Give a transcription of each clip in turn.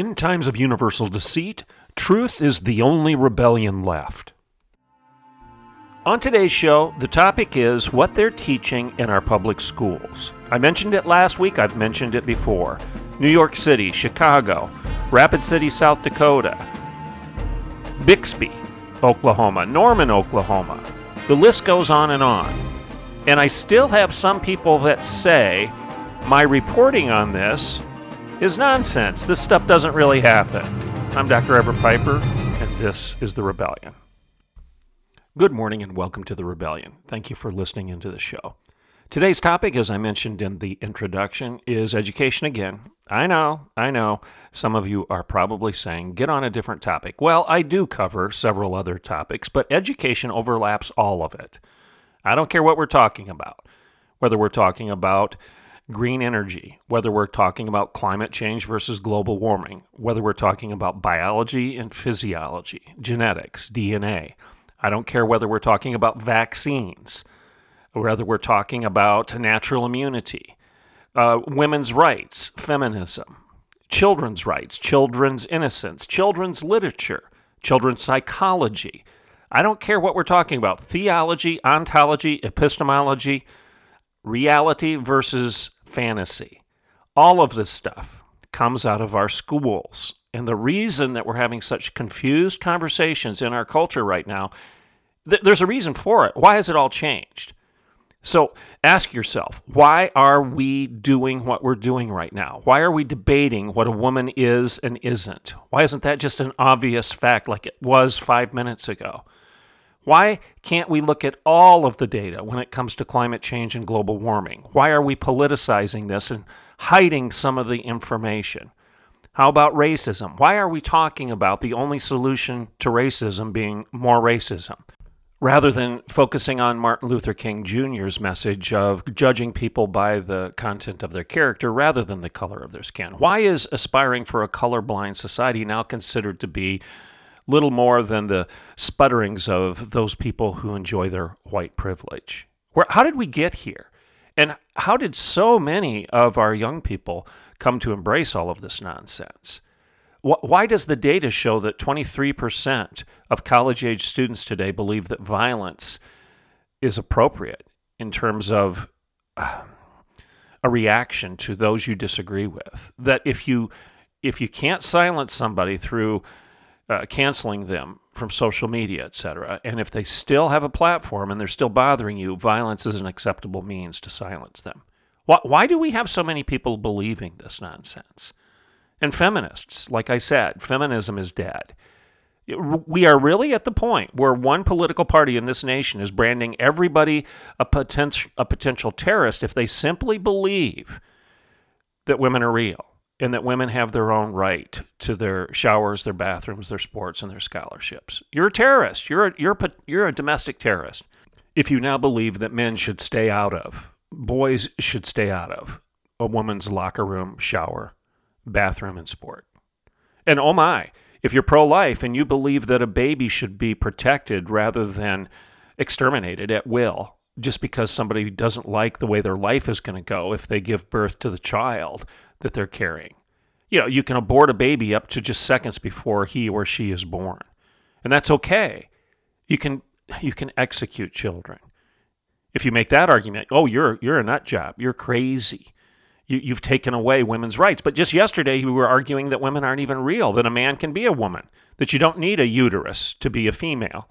In times of universal deceit, truth is the only rebellion left. On today's show, the topic is what they're teaching in our public schools. I mentioned it last week, I've mentioned it before. New York City, Chicago, Rapid City, South Dakota, Bixby, Oklahoma, Norman, Oklahoma. The list goes on and on. And I still have some people that say my reporting on this is nonsense. This stuff doesn't really happen. I'm Dr. Everett Piper, and this is The Rebellion. Good morning and welcome to The Rebellion. Thank you for listening into the show. Today's topic, as I mentioned in the introduction, is education again. I know, I know, some of you are probably saying, get on a different topic. Well, I do cover several other topics, but education overlaps all of it. I don't care what we're talking about, whether we're talking about green energy, whether we're talking about climate change versus global warming, whether we're talking about biology and physiology, genetics, DNA I don't care whether we're talking about vaccines, whether we're talking about natural immunity, uh, women's rights, feminism, children's rights, children's innocence, children's literature, children's psychology. I don't care what we're talking about theology, ontology, epistemology, reality versus fantasy. All of this stuff comes out of our schools. And the reason that we're having such confused conversations in our culture right now, th- there's a reason for it. Why has it all changed? So ask yourself, why are we doing what we're doing right now? Why are we debating what a woman is and isn't? Why isn't that just an obvious fact like it was five minutes ago? Why can't we look at all of the data when it comes to climate change and global warming? Why are we politicizing this and hiding some of the information? How about racism? Why are we talking about the only solution to racism being more racism? Rather than focusing on Martin Luther King Jr.'s message of judging people by the content of their character rather than the color of their skin. Why is aspiring for a colorblind society now considered to be little more than the sputterings of those people who enjoy their white privilege? Where, how did we get here? And how did so many of our young people come to embrace all of this nonsense. Why does the data show that 23% of college age students today believe that violence is appropriate in terms of uh, a reaction to those you disagree with? That if you if you can't silence somebody through uh, canceling them from social media, etc., and if they still have a platform and they're still bothering you, violence is an acceptable means to silence them. Why, why do we have so many people believing this nonsense? And feminists, like I said, feminism is dead. We are really at the point where one political party in this nation is branding everybody a potential, a potential terrorist if they simply believe that women are real and that women have their own right to their showers, their bathrooms, their sports, and their scholarships. You're a terrorist. You're a, you're a, you're a domestic terrorist. If you now believe that men should stay out of boys should stay out of a woman's locker room, shower, bathroom, and sport. And oh my, if you're pro life and you believe that a baby should be protected rather than exterminated at will, just because somebody doesn't like the way their life is going to go if they give birth to the child that they're carrying. You know, you can abort a baby up to just seconds before he or she is born. And that's okay. You can you can execute children. If you make that argument, oh, you're you're a nut job, you're crazy. You, you've taken away women's rights. But just yesterday, you were arguing that women aren't even real, that a man can be a woman, that you don't need a uterus to be a female.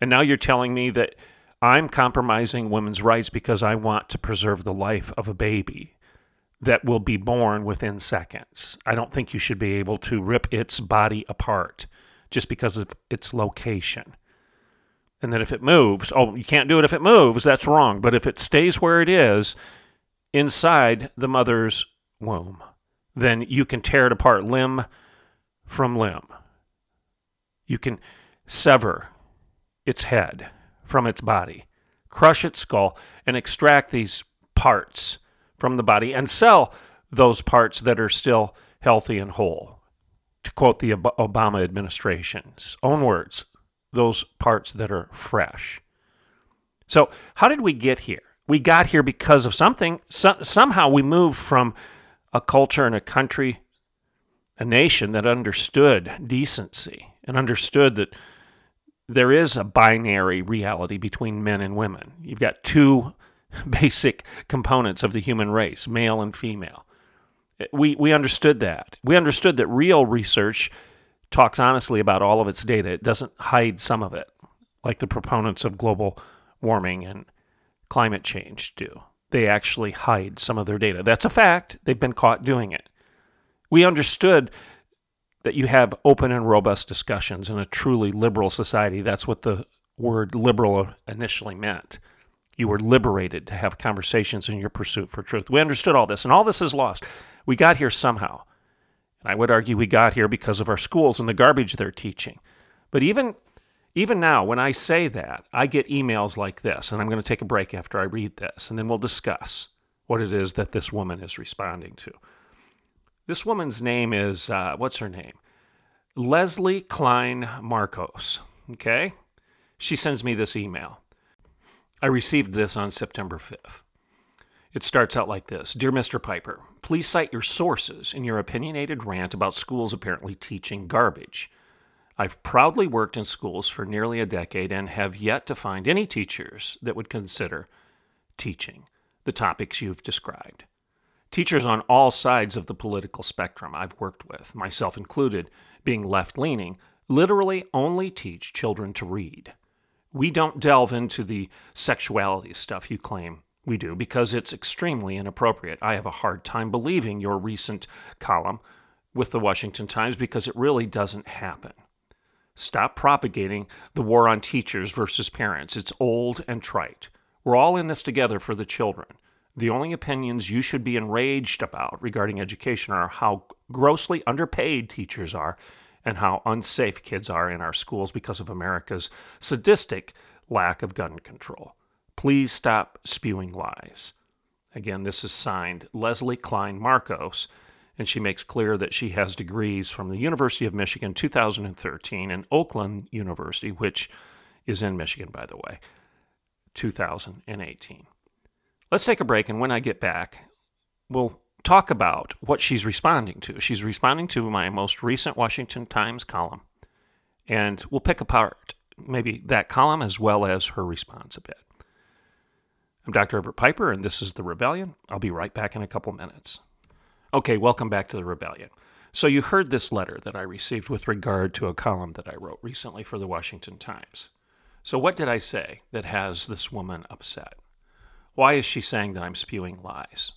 And now you're telling me that I'm compromising women's rights because I want to preserve the life of a baby that will be born within seconds. I don't think you should be able to rip its body apart just because of its location. And then if it moves, oh, you can't do it if it moves, that's wrong. But if it stays where it is inside the mother's womb, then you can tear it apart limb from limb. You can sever its head from its body, crush its skull, and extract these parts from the body and sell those parts that are still healthy and whole. To quote the Obama administration's own words, those parts that are fresh. So, how did we get here? We got here because of something. So, somehow we moved from a culture and a country, a nation that understood decency and understood that there is a binary reality between men and women. You've got two basic components of the human race, male and female. We, we understood that. We understood that real research talks honestly about all of its data. It doesn't hide some of it, like the proponents of global warming and climate change do. They actually hide some of their data. That's a fact. They've been caught doing it. We understood that you have open and robust discussions in a truly liberal society. That's what the word liberal initially meant. You were liberated to have conversations in your pursuit for truth. We understood all this, and all this is lost. We got here somehow. And I would argue we got here because of our schools and the garbage they're teaching. But even even now, when I say that, I get emails like this, and I'm going to take a break after I read this, and then we'll discuss what it is that this woman is responding to. This woman's name is, uh, what's her name? Leslie Klein Marcos. Okay? She sends me this email. I received this on September 5th. It starts out like this Dear Mr. Piper, please cite your sources in your opinionated rant about schools apparently teaching garbage. I've proudly worked in schools for nearly a decade and have yet to find any teachers that would consider teaching the topics you've described. Teachers on all sides of the political spectrum I've worked with, myself included, being left leaning, literally only teach children to read. We don't delve into the sexuality stuff you claim we do because it's extremely inappropriate. I have a hard time believing your recent column with the Washington Times because it really doesn't happen. Stop propagating the war on teachers versus parents. It's old and trite. We're all in this together for the children. The only opinions you should be enraged about regarding education are how grossly underpaid teachers are and how unsafe kids are in our schools because of America's sadistic lack of gun control. Please stop spewing lies. Again, this is signed Leslie Klein Marcos, and she makes clear that she has degrees from the University of Michigan 2013 and Oakland University, which is in Michigan, by the way, 2018. Let's take a break, and when I get back, we'll talk about what she's responding to. She's responding to my most recent Washington Times column, and we'll pick apart maybe that column as well as her response a bit. I'm Dr. Everett Piper, and this is The Rebellion. I'll be right back in a couple minutes. Okay, welcome back to The Rebellion. So, you heard this letter that I received with regard to a column that I wrote recently for the Washington Times. So, what did I say that has this woman upset? Why is she saying that I'm spewing lies?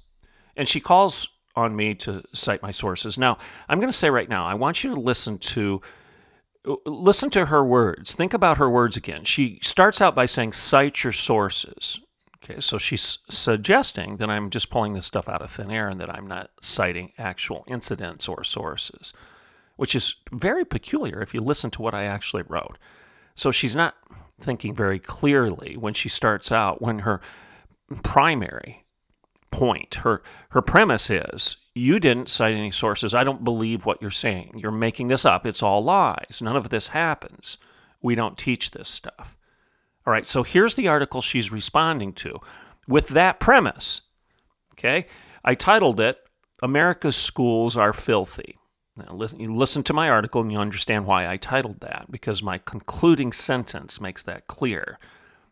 And she calls on me to cite my sources. Now, I'm going to say right now, I want you to listen to listen to her words. Think about her words again. She starts out by saying cite your sources. Okay, so she's suggesting that I'm just pulling this stuff out of thin air and that I'm not citing actual incidents or sources, which is very peculiar if you listen to what I actually wrote. So she's not thinking very clearly when she starts out, when her primary point. Her her premise is you didn't cite any sources. I don't believe what you're saying. You're making this up. It's all lies. None of this happens. We don't teach this stuff. All right, so here's the article she's responding to with that premise. Okay? I titled it America's Schools Are Filthy. Now, listen, you listen to my article and you understand why I titled that, because my concluding sentence makes that clear.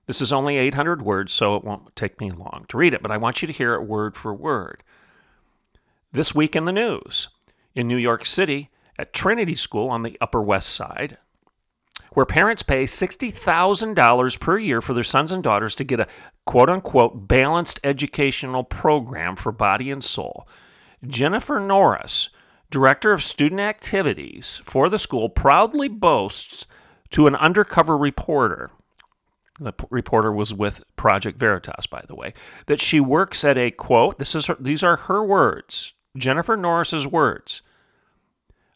This is only 800 words, so it won't take me long to read it, but I want you to hear it word for word. This week in the news in New York City, at Trinity School on the Upper West Side, where parents pay $60,000 per year for their sons and daughters to get a quote unquote balanced educational program for body and soul. Jennifer Norris, director of student activities for the school, proudly boasts to an undercover reporter the reporter was with Project Veritas, by the way, that she works at a quote. This is her, these are her words, Jennifer Norris's words,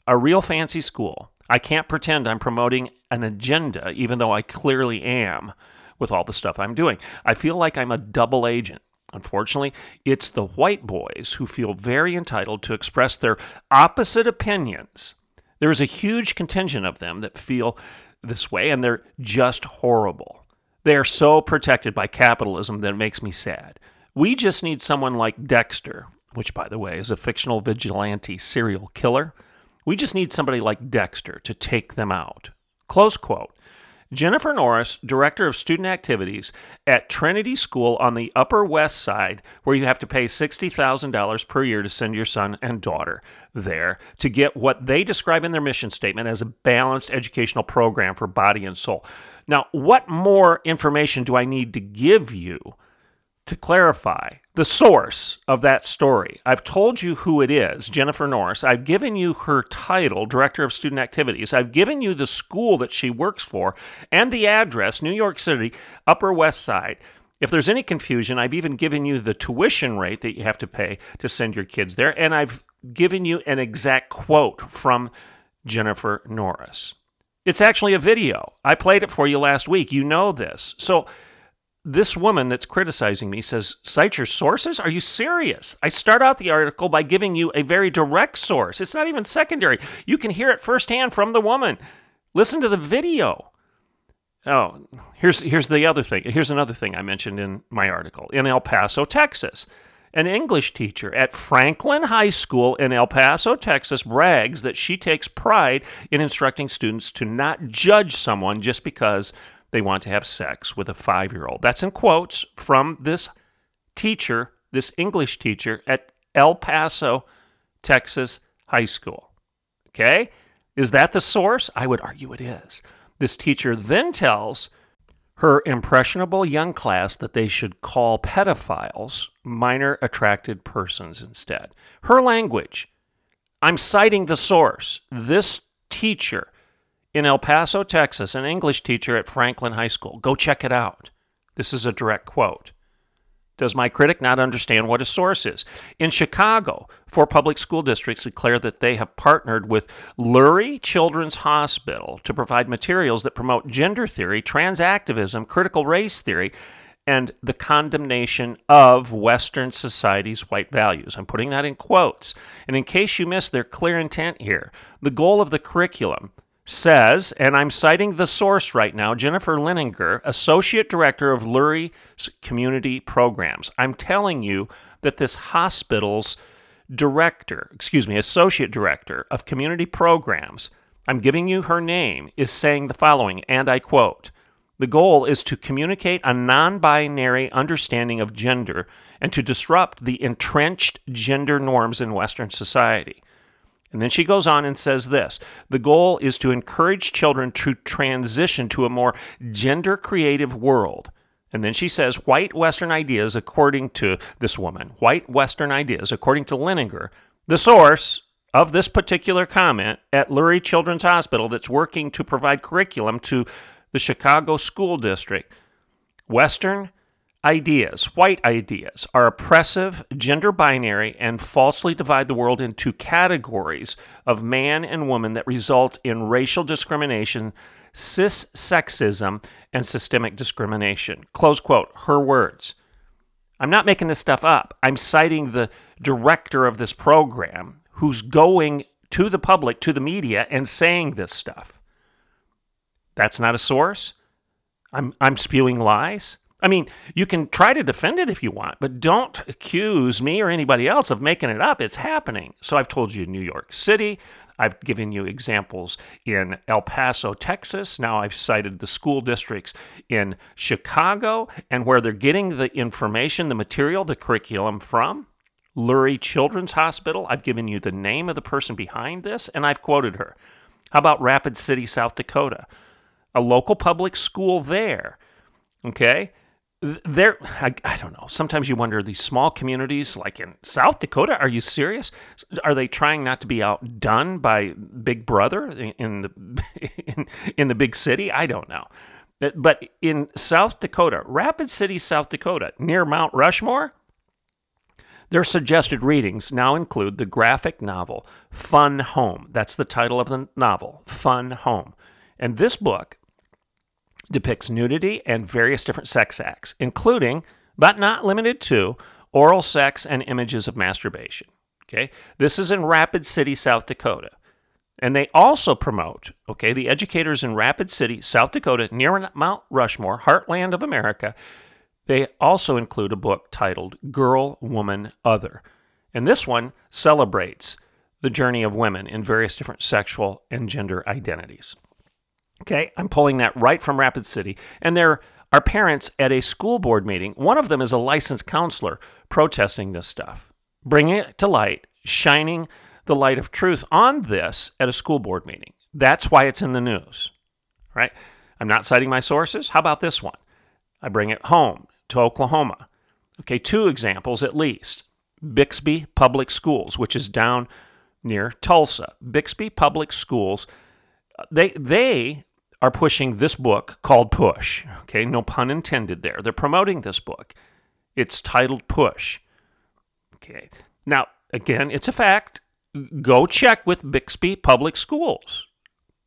a real fancy school. I can't pretend I'm promoting an agenda, even though I clearly am with all the stuff I'm doing. I feel like I'm a double agent. Unfortunately, it's the white boys who feel very entitled to express their opposite opinions. There is a huge contingent of them that feel this way, and they're just horrible. They are so protected by capitalism that it makes me sad. We just need someone like Dexter, which, by the way, is a fictional vigilante serial killer. We just need somebody like Dexter to take them out. Close quote. Jennifer Norris, Director of Student Activities at Trinity School on the Upper West Side, where you have to pay $60,000 per year to send your son and daughter there to get what they describe in their mission statement as a balanced educational program for body and soul. Now, what more information do I need to give you to clarify the source of that story. I've told you who it is, Jennifer Norris. I've given you her title, Director of Student Activities. I've given you the school that she works for and the address, New York City, Upper West Side. If there's any confusion, I've even given you the tuition rate that you have to pay to send your kids there, and I've given you an exact quote from Jennifer Norris. It's actually a video. I played it for you last week. You know this. So, this woman that's criticizing me says, Cite your sources? Are you serious? I start out the article by giving you a very direct source. It's not even secondary. You can hear it firsthand from the woman. Listen to the video. Oh, here's here's the other thing. Here's another thing I mentioned in my article. In El Paso, Texas, an English teacher at Franklin High School in El Paso, Texas brags that she takes pride in instructing students to not judge someone just because they want to have sex with a five year old. That's in quotes from this teacher, this English teacher at El Paso, Texas High School. Okay? Is that the source? I would argue it is. This teacher then tells her impressionable young class that they should call pedophiles minor attracted persons instead. Her language. I'm citing the source. This teacher in El Paso, Texas, an English teacher at Franklin High School. Go check it out. This is a direct quote. Does my critic not understand what a source is? In Chicago, four public school districts declare that they have partnered with Lurie Children's Hospital to provide materials that promote gender theory, trans activism, critical race theory, and the condemnation of Western society's white values. I'm putting that in quotes. And in case you missed their clear intent here, the goal of the curriculum says, and I'm citing the source right now, Jennifer Leininger, Associate Director of Lurie Community Programs. I'm telling you that this hospital's director, excuse me, Associate Director of Community Programs, I'm giving you her name, is saying the following, and I quote The goal is to communicate a non binary understanding of gender and to disrupt the entrenched gender norms in Western society. And then she goes on and says this the goal is to encourage children to transition to a more gender creative world. And then she says white Western ideas, according to this woman, white Western ideas, according to Leininger, the source of this particular comment at Lurie Children's Hospital that's working to provide curriculum to the Chicago School District. Western ideas, white ideas, are oppressive, gender binary, and falsely divide the world into categories of man and woman that result in racial discrimination, cis sexism, and systemic discrimination. Close quote. Her words. I'm not making this stuff up. I'm citing the director of this program who's going to the public, to the media, and saying this stuff. That's not a source. I'm, I'm spewing lies. I mean, you can try to defend it if you want, but don't accuse me or anybody else of making it up. It's happening. So I've told you New York City. I've given you examples in El Paso, Texas. Now I've cited the school districts in Chicago and where they're getting the information, the material, the curriculum from. Lurie Children's Hospital. I've given you the name of the person behind this, and I've quoted her. How about Rapid City, South Dakota? A local public school there. Okay there I, I, don't know sometimes you wonder these small communities like in south dakota are you serious are they trying not to be outdone by big brother in the in, in the big city i don't know but in south dakota rapid city south dakota near mount rushmore Their suggested readings now include the graphic novel Fun Home. That's the title of the novel, Fun Home. And this book depicts nudity and various different sex acts, including, but not limited to, oral sex and images of masturbation. Okay? This is in Rapid City, South Dakota. And they also promote, okay, the educators in Rapid City, South Dakota, near Mount Rushmore, heartland of America. They also include a book titled Girl, Woman, Other. And this one celebrates the journey of women in various different sexual and gender identities. Okay, I'm pulling that right from Rapid City. And there are parents at a school board meeting. One of them is a licensed counselor protesting this stuff, bringing it to light, shining the light of truth on this at a school board meeting. That's why it's in the news, right? I'm not citing my sources. How about this one? I bring it home to Oklahoma. Okay, two examples at least. Bixby Public Schools, which is down near Tulsa. Bixby Public Schools, they they are pushing this book called Push. Okay, no pun intended there. They're promoting this book. It's titled Push. Okay. Now, again, it's a fact go check with Bixby Public Schools.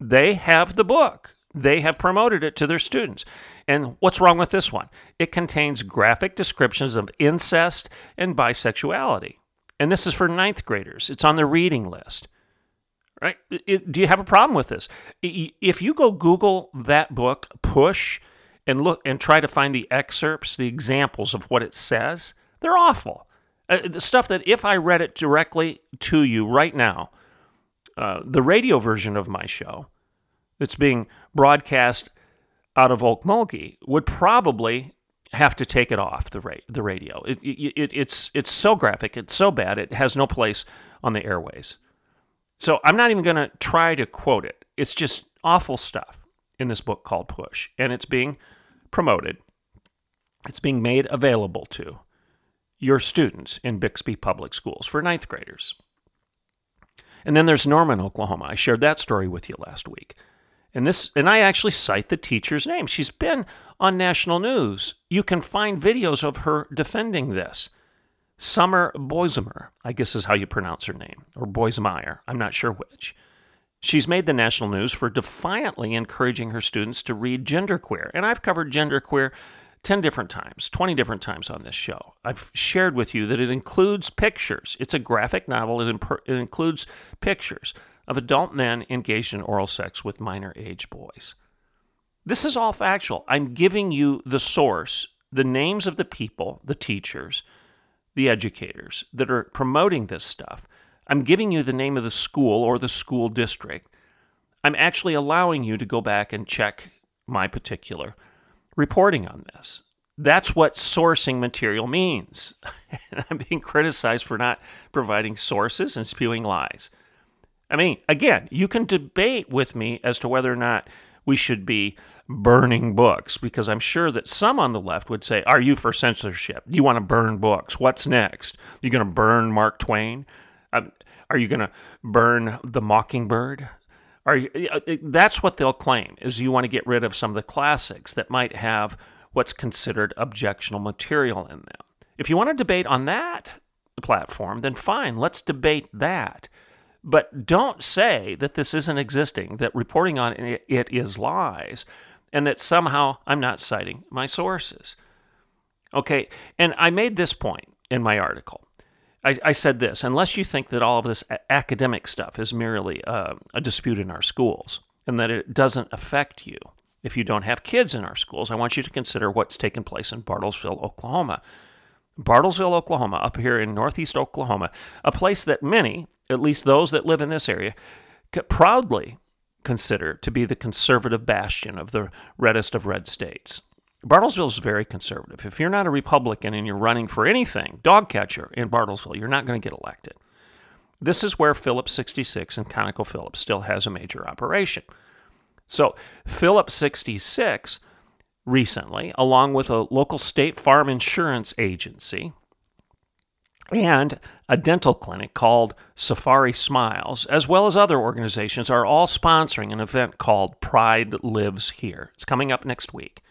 They have the book. They have promoted it to their students. And what's wrong with this one? It contains graphic descriptions of incest and bisexuality. And this is for ninth graders. It's on the reading list. Right? It, do you have a problem with this? If you go Google that book, Push, and look and try to find the excerpts, the examples of what it says, they're awful. Uh, the stuff that if I read it directly to you right now, uh, the radio version of my show that's being broadcast out of Okmulgee would probably have to take it off the ra- the radio. It, it, it's it's so graphic, it's so bad, it has no place on the airways. So I'm not even going to try to quote it. It's just awful stuff in this book called Push, and it's being promoted. It's being made available to your students in Bixby Public Schools for ninth graders. And then there's Norman, Oklahoma. I shared that story with you last week. And this and I actually cite the teacher's name. She's been on national news. You can find videos of her defending this. Summer Boismier, I guess is how you pronounce her name, or Boisemeyer, I'm not sure which. She's made the national news for defiantly encouraging her students to read genderqueer. And I've covered genderqueer 10 different times, 20 different times on this show. I've shared with you that it includes pictures. It's a graphic novel, it, imp- it includes pictures of adult men engaged in oral sex with minor age boys. This is all factual. I'm giving you the source, the names of the people, the teachers, the educators that are promoting this stuff. I'm giving you the name of the school or the school district. I'm actually allowing you to go back and check my particular reporting on this. That's what sourcing material means. I'm being criticized for not providing sources and spewing lies. I mean, again, you can debate with me as to whether or not we should be burning books, because I'm sure that some on the left would say, Are you for censorship? Do you want to burn books? What's next? Are you going to burn Mark Twain? Um, are you going to burn The Mockingbird? Are you, uh, that's what they'll claim is you want to get rid of some of the classics that might have what's considered objectionable material in them. If you want to debate on that platform, then fine, let's debate that. But don't say that this isn't existing, that reporting on it is lies, and that somehow I'm not citing my sources. Okay, and I made this point in my article. I, I, said this unless you think that all of this academic stuff is merely uh, a dispute in our schools and that it doesn't affect you if you don't have kids in our schools, I want you to consider what's taken place in Bartlesville, Oklahoma. Bartlesville, Oklahoma, up here in northeast Oklahoma, a place that many, at least those that live in this area, proudly consider to be the conservative bastion of the reddest of red states. Bartlesville is very conservative. If you're not a Republican and you're running for anything, dog catcher in Bartlesville, you're not going to get elected. This is where Phillips 66 and ConocoPhillips still has a major operation. So, Phillips 66 recently, along with a local state farm insurance agency and a dental clinic called Safari Smiles, as well as other organizations, are all sponsoring an event called Pride Lives Here. It's coming up next week.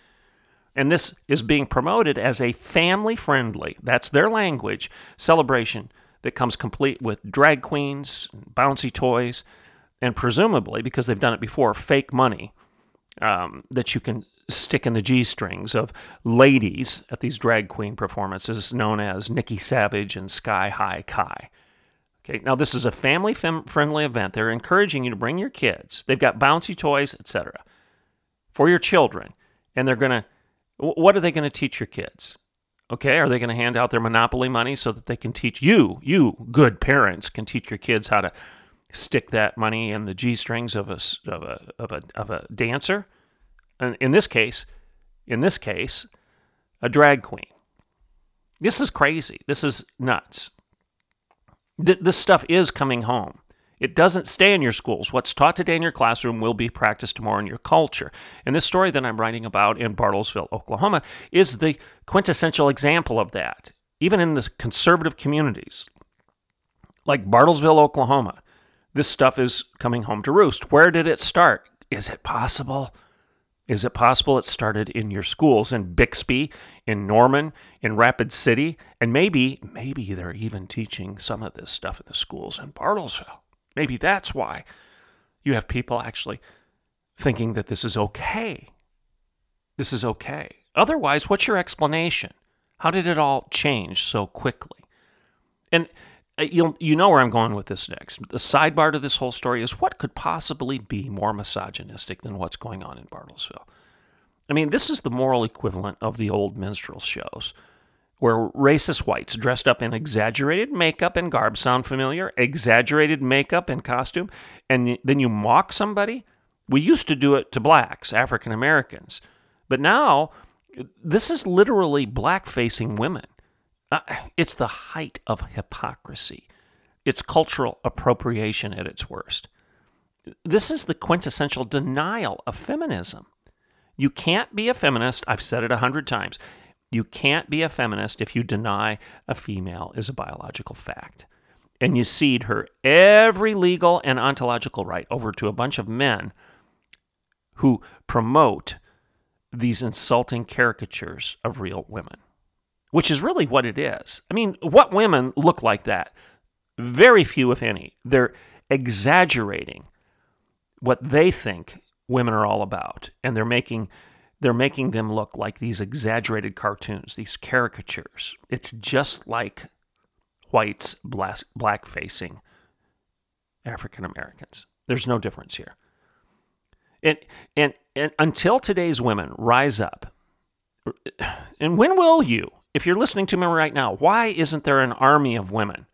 And this is being promoted as a family friendly, that's their language, celebration that comes complete with drag queens, bouncy toys, and presumably, because they've done it before, fake money um, that you can stick in the G strings of ladies at these drag queen performances known as Nikki Savage and Sky High Kai. Okay, now this is a family friendly event. They're encouraging you to bring your kids. They've got bouncy toys, etc. for your children. And they're going to what are they going to teach your kids? Okay, are they going to hand out their monopoly money so that they can teach you, you good parents can teach your kids how to stick that money in the G strings of a of a of a of a dancer? In this case, in this case, a drag queen. This is crazy. This is nuts. Th- this stuff is coming home. It doesn't stay in your schools. What's taught today in your classroom will be practiced tomorrow in your culture. And this story that I'm writing about in Bartlesville, Oklahoma, is the quintessential example of that. Even in the conservative communities, like Bartlesville, Oklahoma, this stuff is coming home to roost. Where did it start? Is it possible? Is it possible it started in your schools in Bixby, in Norman, in Rapid City, and maybe maybe they're even teaching some of this stuff in the schools in Bartlesville. Maybe that's why you have people actually thinking that this is okay. This is okay. Otherwise, what's your explanation? How did it all change so quickly? And uh, you you know where I'm going with this next. The sidebar to this whole story is what could possibly be more misogynistic than what's going on in Bartlesville? I mean, this is the moral equivalent of the old minstrel shows where racist whites dressed up in exaggerated makeup and garb sound familiar? Exaggerated makeup and costume, and then you mock somebody? We used to do it to blacks, African Americans. But now, this is literally black facing women. Uh, it's the height of hypocrisy. It's cultural appropriation at its worst. This is the quintessential denial of feminism. You can't be a feminist, I've said it a hundred times. You can't be a feminist if you deny a female is a biological fact. And you cede her every legal and ontological right over to a bunch of men who promote these insulting caricatures of real women which is really what it is. I mean, what women look like that? Very few, if any. They're exaggerating what they think women are all about, and they're making they're making them look like these exaggerated cartoons, these caricatures. It's just like whites black facing African Americans. There's no difference here. And, and, and until today's women rise up, and when will you? If you're listening to me right now, why isn't there an army of women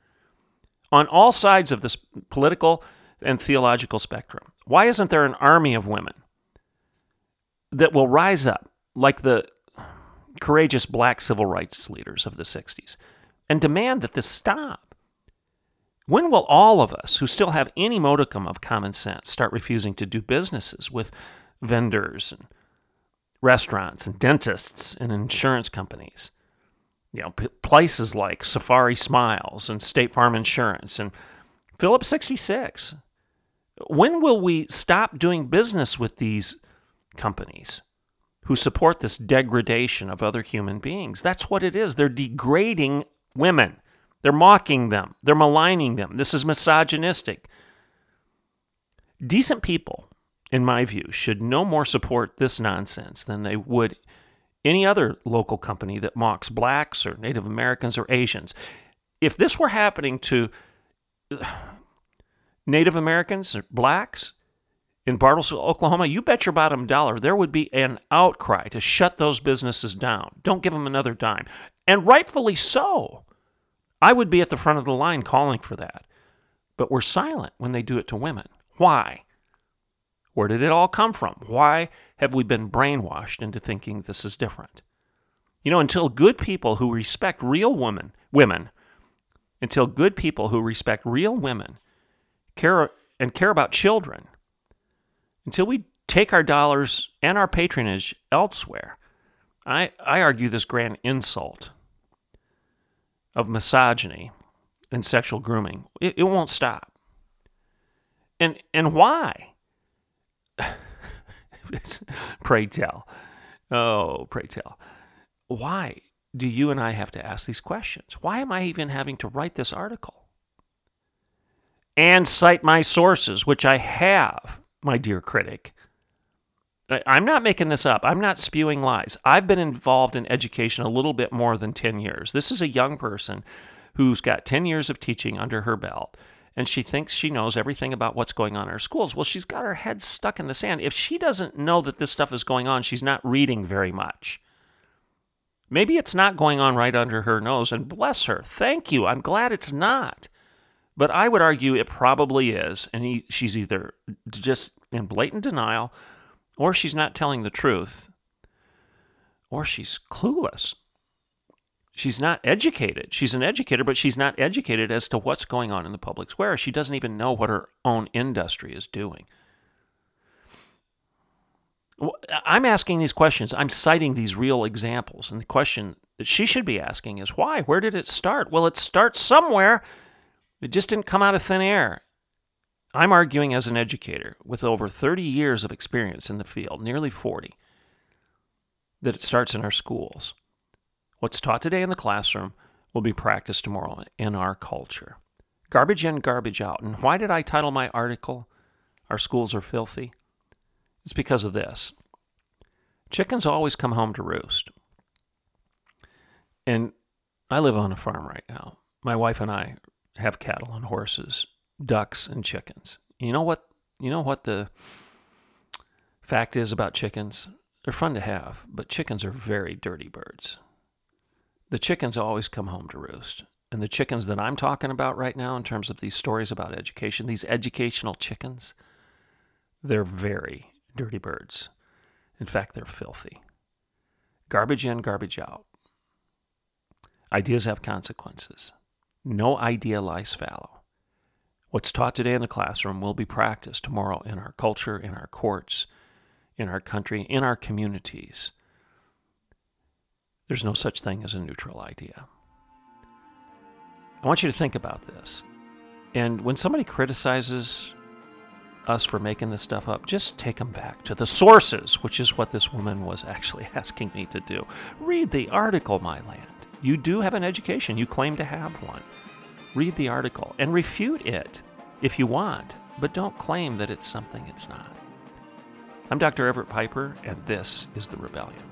on all sides of this political and theological spectrum? Why isn't there an army of women that will rise up like the courageous black civil rights leaders of the 60s and demand that this stop? When will all of us who still have any modicum of common sense start refusing to do businesses with vendors and restaurants and dentists and insurance companies? You know, places like Safari Smiles and State Farm Insurance and Phillips 66. When will we stop doing business with these companies who support this degradation of other human beings? That's what it is. They're degrading women. They're mocking them. They're maligning them. This is misogynistic. Decent people, in my view, should no more support this nonsense than they would any other local company that mocks blacks or Native Americans or Asians. If this were happening to Native Americans or blacks in Bartlesville, Oklahoma, you bet your bottom dollar there would be an outcry to shut those businesses down. Don't give them another dime. And rightfully so. I would be at the front of the line calling for that. But we're silent when they do it to women. Why? Where did it all come from? Why have we been brainwashed into thinking this is different? You know, until good people who respect real women, women, until good people who respect real women care and care about children, until we take our dollars and our patronage elsewhere, I, I argue this grand insult of misogyny and sexual grooming, it, it won't stop. And, and why? Pray tell. Oh, pray tell. Why do you and I have to ask these questions? Why am I even having to write this article? And cite my sources, which I have, my dear critic. I'm not making this up. I'm not spewing lies. I've been involved in education a little bit more than 10 years. This is a young person who's got 10 years of teaching under her belt and she thinks she knows everything about what's going on in our schools. Well, she's got her head stuck in the sand. If she doesn't know that this stuff is going on, she's not reading very much. Maybe it's not going on right under her nose, and bless her. Thank you. I'm glad it's not. But I would argue it probably is, and he, she's either just in blatant denial, or she's not telling the truth, or she's clueless she's not educated. She's an educator, but she's not educated as to what's going on in the public square. She doesn't even know what her own industry is doing. I'm asking these questions. I'm citing these real examples. And the question that she should be asking is why? Where did it start? Well, it starts somewhere. It just didn't come out of thin air. I'm arguing as an educator with over 30 years of experience in the field, nearly 40, that it starts in our schools. What's taught today in the classroom will be practiced tomorrow in our culture. Garbage in, garbage out. And why did I title my article, Our Schools Are Filthy? It's because of this. Chickens always come home to roost. And I live on a farm right now. My wife and I have cattle and horses, ducks and chickens. You know what you know what the fact is about chickens? They're fun to have, but chickens are very dirty birds the chickens always come home to roost. And the chickens that I'm talking about right now, in terms of these stories about education, these educational chickens, they're very dirty birds. In fact, they're filthy. Garbage in, garbage out. Ideas have consequences. No idea lies fallow. What's taught today in the classroom will be practiced tomorrow in our culture, in our courts, in our country, in our communities. There's no such thing as a neutral idea. I want you to think about this. And when somebody criticizes us for making this stuff up, just take them back to the sources, which is what this woman was actually asking me to do. Read the article, my land. You do have an education, you claim to have one. Read the article and refute it if you want, but don't claim that it's something it's not. I'm Dr. Everett Piper, and this is The Rebellion.